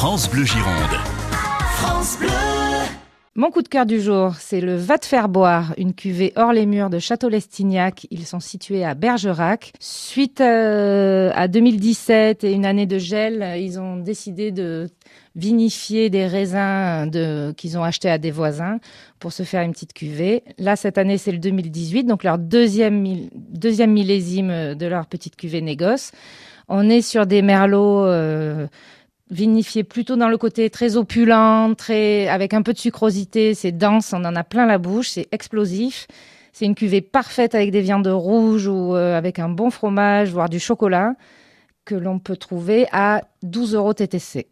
France Bleu Gironde. France Bleu. Mon coup de cœur du jour, c'est le Va te faire boire, une cuvée hors les murs de Château-Lestignac. Ils sont situés à Bergerac. Suite euh, à 2017 et une année de gel, ils ont décidé de vinifier des raisins de, qu'ils ont achetés à des voisins pour se faire une petite cuvée. Là, cette année, c'est le 2018, donc leur deuxième, deuxième millésime de leur petite cuvée négoce. On est sur des merlots euh, vinifiés plutôt dans le côté très opulent, très avec un peu de sucrosité. C'est dense, on en a plein la bouche, c'est explosif. C'est une cuvée parfaite avec des viandes rouges ou euh, avec un bon fromage, voire du chocolat, que l'on peut trouver à 12 euros TTC.